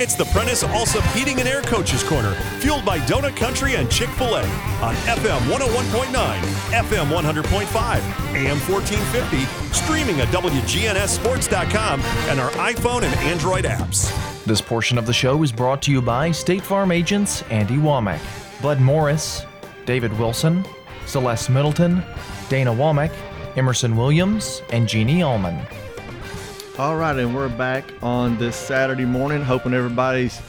It's the Prentice Allsup Heating and Air Coaches Corner, fueled by Donut Country and Chick oh fil A on FM 101.9, FM 100.5, AM 1450, streaming at WGNSSports.com and our iPhone and Android apps. This portion of the show is brought to you by State Farm agents Andy Womack, Bud Morris, David Wilson, Celeste Middleton, Dana Womack, Emerson Williams, and Jeannie Allman. All right, and we're back on this Saturday morning, hoping everybody's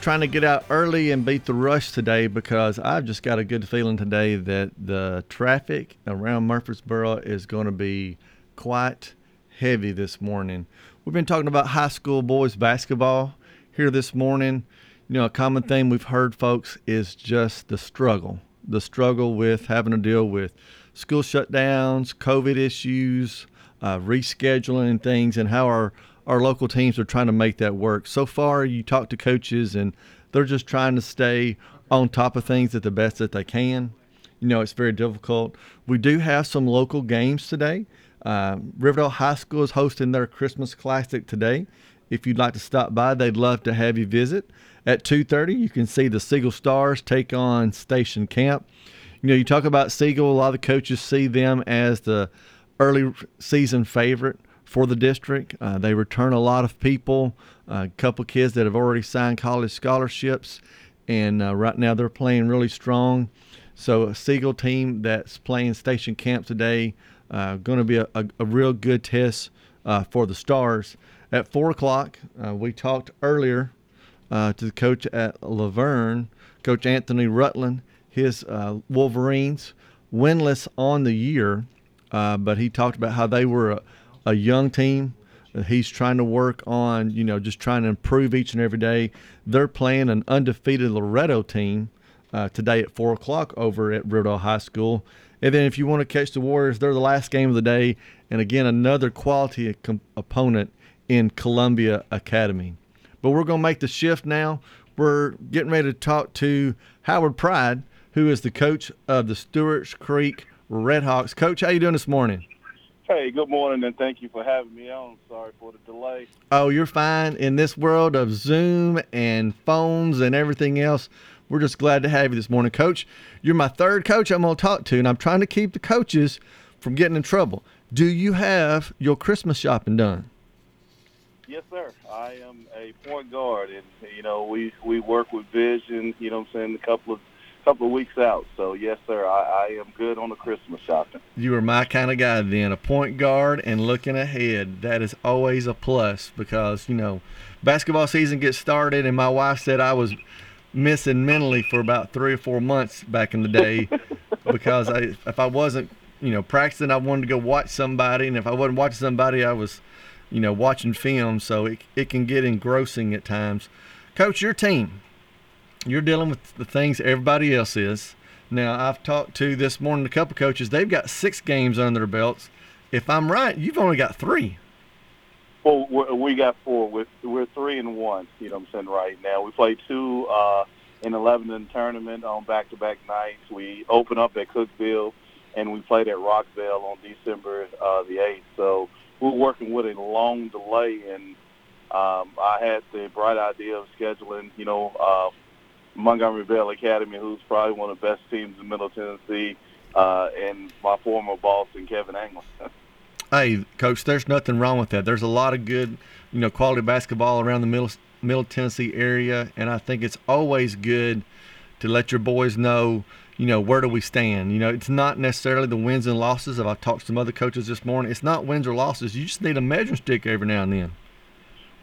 trying to get out early and beat the rush today because I've just got a good feeling today that the traffic around Murfreesboro is going to be quite heavy this morning. We've been talking about high school boys basketball here this morning. You know, a common theme we've heard, folks, is just the struggle. The struggle with having to deal with school shutdowns, COVID issues, uh, rescheduling things and how our, our local teams are trying to make that work. So far, you talk to coaches and they're just trying to stay on top of things at the best that they can. You know, it's very difficult. We do have some local games today. Uh, Riverdale High School is hosting their Christmas Classic today. If you'd like to stop by, they'd love to have you visit. At 2:30, you can see the Siegel Stars take on Station Camp. You know, you talk about Siegel. A lot of the coaches see them as the early season favorite for the district. Uh, they return a lot of people, a couple kids that have already signed college scholarships, and uh, right now they're playing really strong. So a Siegel team that's playing station camp today, uh, going to be a, a, a, real good test uh, for the Stars. At four o'clock, uh, we talked earlier to the coach at La Vergne, Coach Anthony Rutland. His Wolverines winless on the year uh, but he talked about how they were a, a young team. He's trying to work on, you know, just trying to improve each and every day. They're playing an undefeated Loretto team uh, today at 4 o'clock over at Riverdale High School. And then if you want to catch the Warriors, they're the last game of the day. And again, another quality com- opponent in Columbia Academy. But we're going to make the shift now. We're getting ready to talk to Howard Pride, who is the coach of the Stewart's Creek Redhawks. Coach, how you doing this morning? Hey, good morning, and thank you for having me on. Sorry for the delay. Oh, you're fine. In this world of Zoom and phones and everything else, we're just glad to have you this morning, Coach. You're my third coach I'm going to talk to, and I'm trying to keep the coaches from getting in trouble. Do you have your Christmas shopping done? Yes, sir. I am a point guard, and you know we we work with Vision. You know, what I'm saying a couple of couple of weeks out. So yes, sir, I, I am good on the Christmas shopping. You are my kind of guy then, a point guard and looking ahead. That is always a plus because you know, basketball season gets started, and my wife said I was missing mentally for about three or four months back in the day because I if I wasn't you know practicing, I wanted to go watch somebody, and if I wasn't watching somebody, I was you know watching film. So it it can get engrossing at times. Coach, your team you're dealing with the things everybody else is. Now, I've talked to this morning a couple coaches. They've got six games under their belts. If I'm right, you've only got three. Well, we got four. We're, we're three and one. You know what I'm saying right now. We played two uh, in the Lebanon tournament on back-to-back nights. We opened up at Cookeville, and we played at Rockvale on December uh, the 8th. So we're working with a long delay, and um, I had the bright idea of scheduling, you know, uh, Montgomery Bell Academy, who's probably one of the best teams in Middle Tennessee, uh, and my former boss, and Kevin Anglin. hey, coach, there's nothing wrong with that. There's a lot of good, you know, quality basketball around the Middle Middle Tennessee area, and I think it's always good to let your boys know, you know, where do we stand. You know, it's not necessarily the wins and losses. If I talked to some other coaches this morning, it's not wins or losses. You just need a measuring stick every now and then.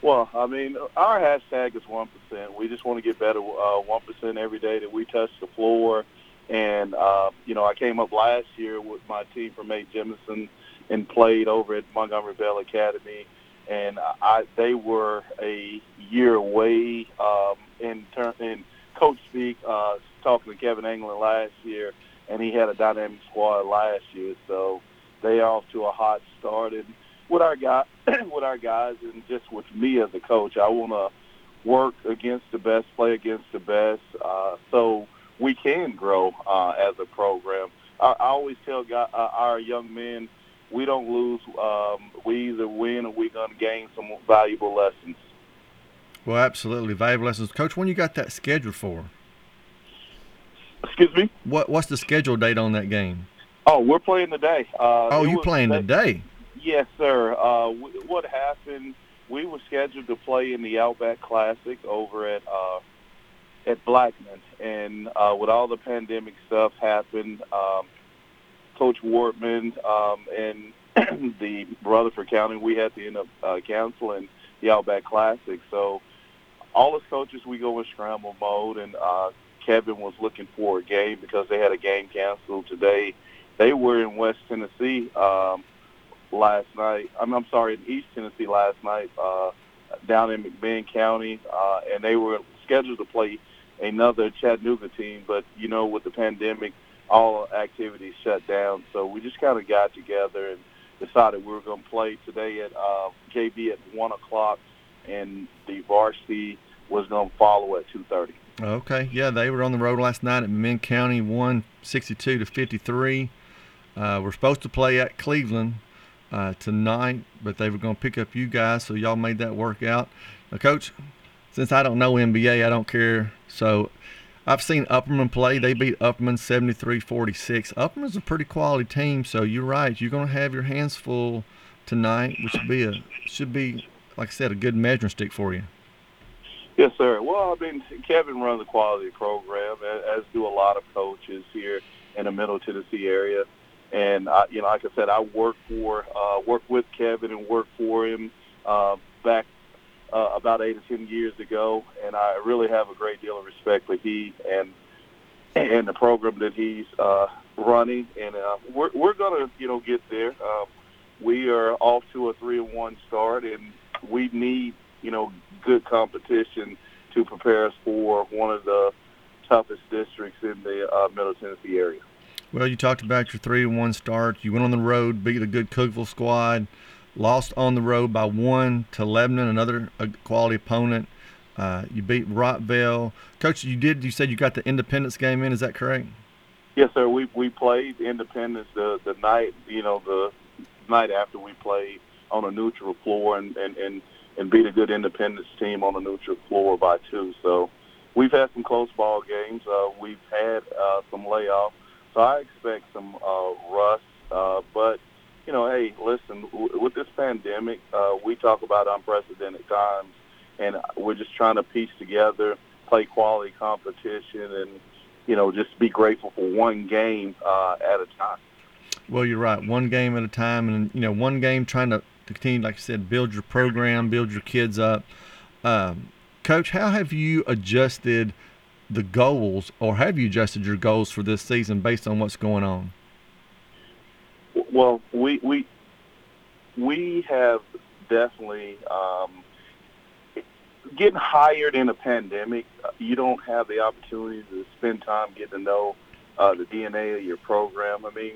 Well, I mean, our hashtag is one percent. We just want to get better uh, one uh, every day that we touch the floor. And uh, you know, I came up last year with my team from A. Jemison and played over at Montgomery Bell Academy, and I they were a year away um, in turn in coach speak. Uh, talking to Kevin Anglin last year, and he had a dynamic squad last year, so they are off to a hot start. And with our guy, with our guys, and just with me as a coach, I want to work against the best, play against the best, uh, so we can grow uh, as a program. I, I always tell guy, uh, our young men, we don't lose. Um, we either win or we're going to gain some valuable lessons. Well, absolutely valuable lessons, Coach. When you got that scheduled for? Excuse me. What What's the schedule date on that game? Oh, we're playing today. Uh, oh, you playing today? Yes, sir. Uh, w- what happened? We were scheduled to play in the Outback Classic over at uh, at Blackman, and uh, with all the pandemic stuff happened, um, Coach Wortman um, and the Rutherford County, we had to end up uh, canceling the Outback Classic. So all us coaches, we go in scramble mode, and uh, Kevin was looking for a game because they had a game canceled today. They were in West Tennessee. Um, last night. I'm, I'm sorry, in East Tennessee last night, uh, down in McMinn County, uh, and they were scheduled to play another Chattanooga team, but you know, with the pandemic, all activities shut down. So we just kind of got together and decided we were going to play today at uh, KB at one o'clock, and the varsity was going to follow at two thirty. Okay, yeah, they were on the road last night at McMinn County, won 62 to 53. Uh, we're supposed to play at Cleveland uh, tonight, but they were going to pick up you guys, so y'all made that work out. Now, Coach, since I don't know MBA, I don't care. So I've seen Upperman play. They beat Upperman 73-46. Upperman's a pretty quality team, so you're right. You're going to have your hands full tonight, which be a should be, like I said, a good measuring stick for you. Yes, sir. Well, I mean, Kevin runs a quality program, as do a lot of coaches here in the Middle Tennessee area. And I, you know, like I said, I work for, uh, work with Kevin and work for him uh, back uh, about eight or ten years ago, and I really have a great deal of respect for he and and the program that he's uh, running. And uh, we're we're gonna, you know, get there. Um, we are off to a three and one start, and we need you know, good competition to prepare us for one of the toughest districts in the uh, Middle Tennessee area. Well, you talked about your three and one start. You went on the road, beat a good Cookeville squad, lost on the road by one to Lebanon, another quality opponent. Uh, you beat Rockvale. Coach, you did. You said you got the Independence game in. Is that correct? Yes, sir. We we played Independence the the night you know the night after we played on a neutral floor and and and, and beat a good Independence team on a neutral floor by two. So we've had some close ball games. Uh, we've had uh, some layoffs. So I expect some uh, rust. Uh, but you know, hey, listen, w- with this pandemic, uh, we talk about unprecedented times, and we're just trying to piece together, play quality competition, and you know, just be grateful for one game uh, at a time. Well, you're right. One game at a time, and you know, one game trying to, continue, like I said, build your program, build your kids up. Um, Coach, how have you adjusted the goals, or have you adjusted your goals for this season based on what's going on? Well, we we we have definitely um, getting hired in a pandemic. uh, You don't have the opportunity to spend time getting to know uh, the DNA of your program. I mean,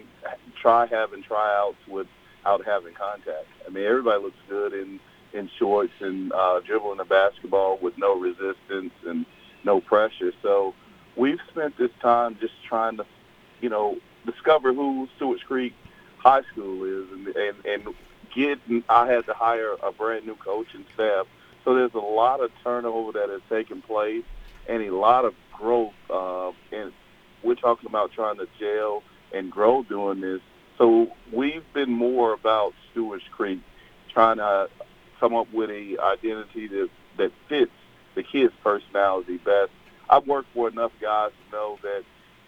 try having tryouts without having contact. I mean, everybody looks good in in shorts and uh, dribbling the basketball with no resistance and no pressure. So we've spent this time just trying to, you know, discover who Stewart's Creek High School is, and and, and get. I had to hire a brand new coach and staff, so there's a lot of turnover that has taken place, and a lot of growth. Uh, and we're talking about trying to gel and grow doing this. So we've been more about Stewart's Creek, trying to come up with a identity that that fits kids' personality best. I've worked for enough guys to know that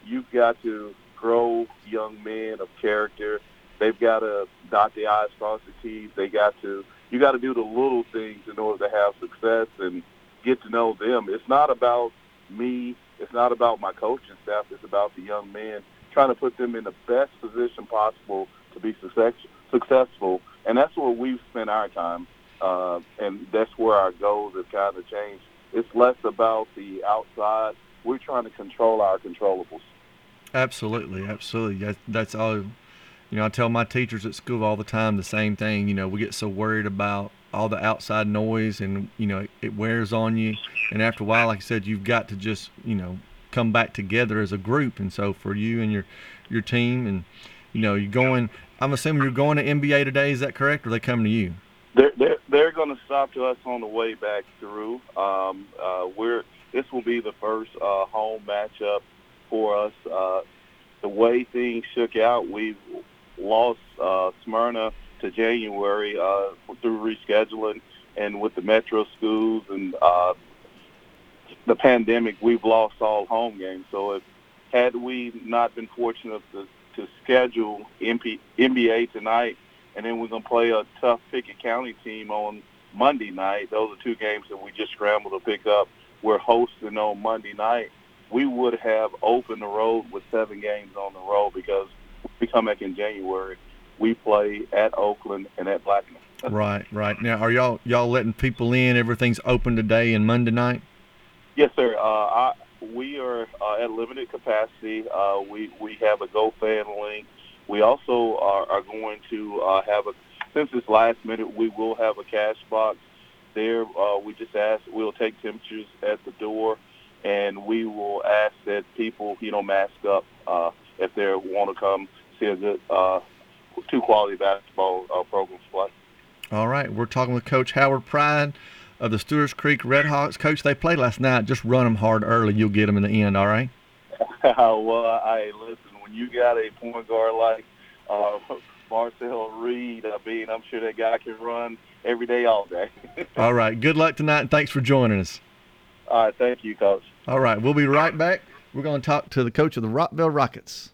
you've got to grow young men of character. They've got to dot the I's, cross the T's. They got to, you got to do the little things in order to have success and get to know them. It's not about me. It's not about my coaching staff. It's about the young men, trying to put them in the best position possible to be success, successful. And that's where we've spent our time. Uh, and that's where our goals have kind of changed. It's less about the outside. We're trying to control our controllables. Absolutely, absolutely. That, that's all. You know, I tell my teachers at school all the time the same thing. You know, we get so worried about all the outside noise, and you know, it, it wears on you. And after a while, like I said, you've got to just you know come back together as a group. And so for you and your your team, and you know, you're going. I'm assuming you're going to MBA today. Is that correct, or are they coming to you? They're they're they're going to stop to us on the way back through. Um, uh, we're this will be the first uh, home matchup for us. Uh, the way things shook out, we've lost uh, Smyrna to January uh, through rescheduling, and with the metro schools and uh, the pandemic, we've lost all home games. So if had we not been fortunate to, to schedule MP, MBA tonight, and then we're going to play a tough Pickett County team on Monday night. Those are two games that we just scrambled to pick up. We're hosting on Monday night. We would have opened the road with seven games on the road because we come back in January. We play at Oakland and at Blackman. right, right. Now, are y'all y'all letting people in? Everything's open today and Monday night. Yes, sir. Uh, I, we are uh, at limited capacity. Uh, we we have a GoFan link. We also are, are going to uh, have a since it's last minute, we will have a cash box there. Uh, we just ask we'll take temperatures at the door, and we will ask that people you know mask up uh, if they want to come see a good uh, two quality basketball uh, programs play. All right, we're talking with Coach Howard Pride of the Stewart's Creek Redhawks. Coach, they played last night. Just run them hard early. You'll get them in the end. All right. well, I listen. When you got a point guard like uh, Marcel Reed, I mean, I'm sure that guy can run every day, all day. all right. Good luck tonight, and thanks for joining us. All right. Thank you, Coach. All right. We'll be right back. We're going to talk to the coach of the Rockvale Rockets.